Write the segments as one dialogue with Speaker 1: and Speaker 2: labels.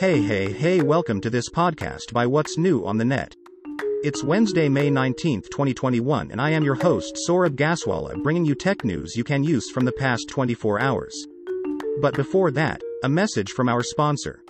Speaker 1: Hey, hey, hey, welcome to this podcast by What's New on the Net. It's Wednesday, May 19th, 2021, and I am your host, Saurabh Gaswala, bringing you tech news you can use from the past 24 hours. But before that, a message from our sponsor.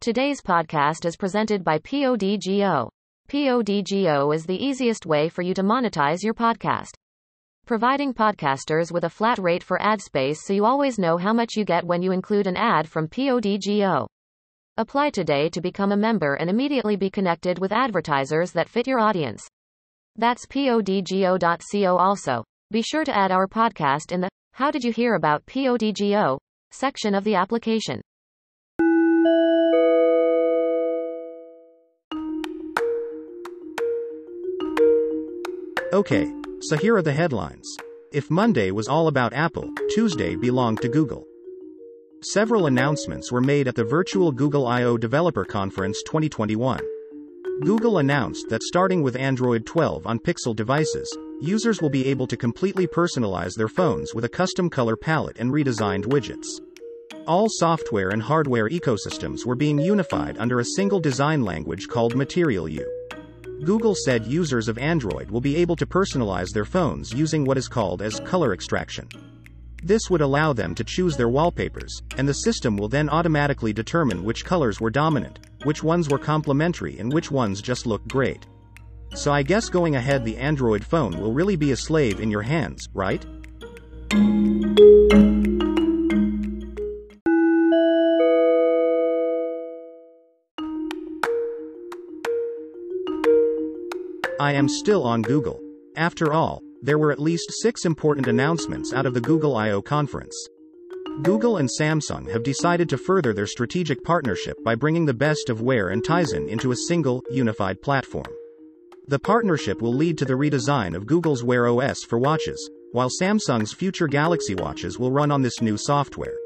Speaker 2: Today's podcast is presented by PODGO. PODGO is the easiest way for you to monetize your podcast. Providing podcasters with a flat rate for ad space so you always know how much you get when you include an ad from PODGO. Apply today to become a member and immediately be connected with advertisers that fit your audience. That's podgo.co also. Be sure to add our podcast in the How Did You Hear About PODGO section of the application.
Speaker 1: Okay, so here are the headlines. If Monday was all about Apple, Tuesday belonged to Google. Several announcements were made at the virtual Google I/O Developer Conference 2021. Google announced that starting with Android 12 on Pixel devices, users will be able to completely personalize their phones with a custom color palette and redesigned widgets. All software and hardware ecosystems were being unified under a single design language called Material You. Google said users of Android will be able to personalize their phones using what is called as color extraction. This would allow them to choose their wallpapers, and the system will then automatically determine which colors were dominant, which ones were complementary and which ones just looked great. So I guess going ahead the Android phone will really be a slave in your hands, right? I am still on Google. After all, there were at least six important announcements out of the Google I/O conference. Google and Samsung have decided to further their strategic partnership by bringing the best of Wear and Tizen into a single, unified platform. The partnership will lead to the redesign of Google's Wear OS for watches, while Samsung's future Galaxy watches will run on this new software.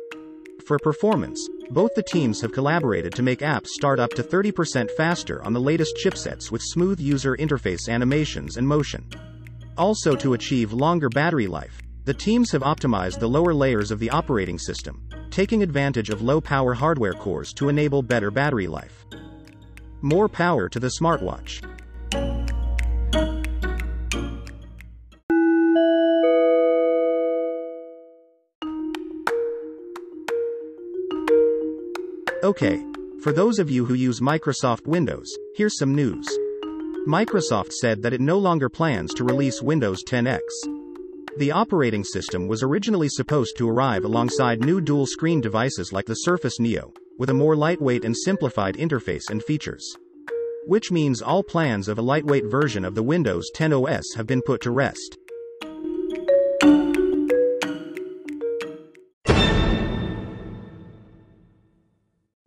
Speaker 1: For performance, both the teams have collaborated to make apps start up to 30% faster on the latest chipsets with smooth user interface animations and motion. Also, to achieve longer battery life, the teams have optimized the lower layers of the operating system, taking advantage of low power hardware cores to enable better battery life. More power to the smartwatch. Okay, for those of you who use Microsoft Windows, here's some news. Microsoft said that it no longer plans to release Windows 10X. The operating system was originally supposed to arrive alongside new dual screen devices like the Surface Neo, with a more lightweight and simplified interface and features. Which means all plans of a lightweight version of the Windows 10 OS have been put to rest.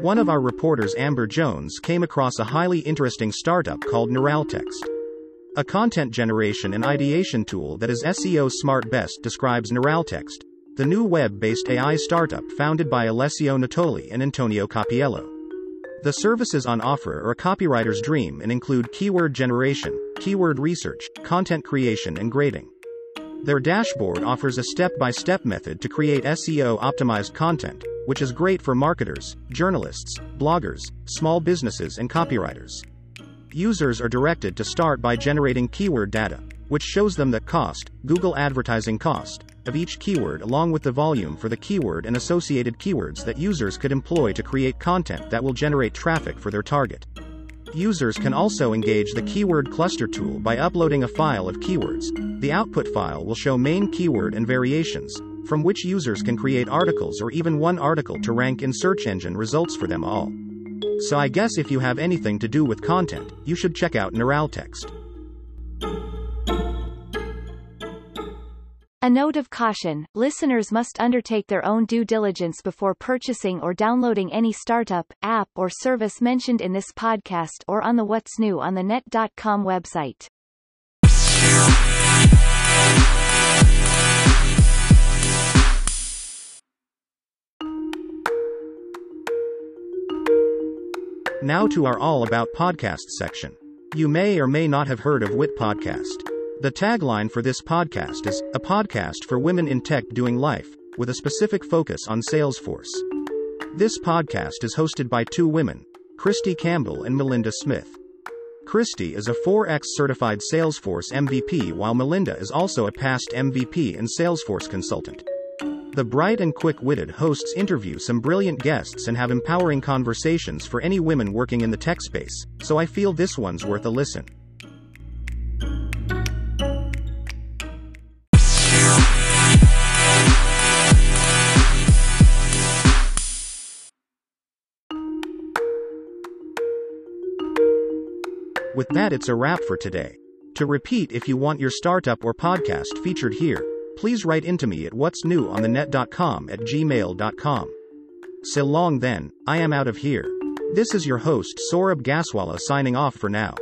Speaker 1: One of our reporters, Amber Jones, came across a highly interesting startup called Neuraltext. A content generation and ideation tool that is SEO smart best describes Neuraltext, the new web based AI startup founded by Alessio Natoli and Antonio Capiello. The services on offer are a copywriter's dream and include keyword generation, keyword research, content creation, and grading. Their dashboard offers a step by step method to create SEO optimized content, which is great for marketers, journalists, bloggers, small businesses, and copywriters. Users are directed to start by generating keyword data, which shows them the cost, Google advertising cost, of each keyword along with the volume for the keyword and associated keywords that users could employ to create content that will generate traffic for their target. Users can also engage the keyword cluster tool by uploading a file of keywords. The output file will show main keyword and variations, from which users can create articles or even one article to rank in search engine results for them all. So I guess if you have anything to do with content, you should check out Neuraltext.
Speaker 3: A note of caution, listeners must undertake their own due diligence before purchasing or downloading any startup, app or service mentioned in this podcast or on the What's New on the Net.com website.
Speaker 1: Now to our All About Podcasts section. You may or may not have heard of WIT Podcast. The tagline for this podcast is A Podcast for Women in Tech Doing Life, with a specific focus on Salesforce. This podcast is hosted by two women, Christy Campbell and Melinda Smith. Christy is a 4X certified Salesforce MVP, while Melinda is also a past MVP and Salesforce consultant. The bright and quick witted hosts interview some brilliant guests and have empowering conversations for any women working in the tech space, so I feel this one's worth a listen. With that, it's a wrap for today. To repeat, if you want your startup or podcast featured here, please write into me at what's new on the net.com at gmail.com. So long then, I am out of here. This is your host Saurabh Gaswala signing off for now.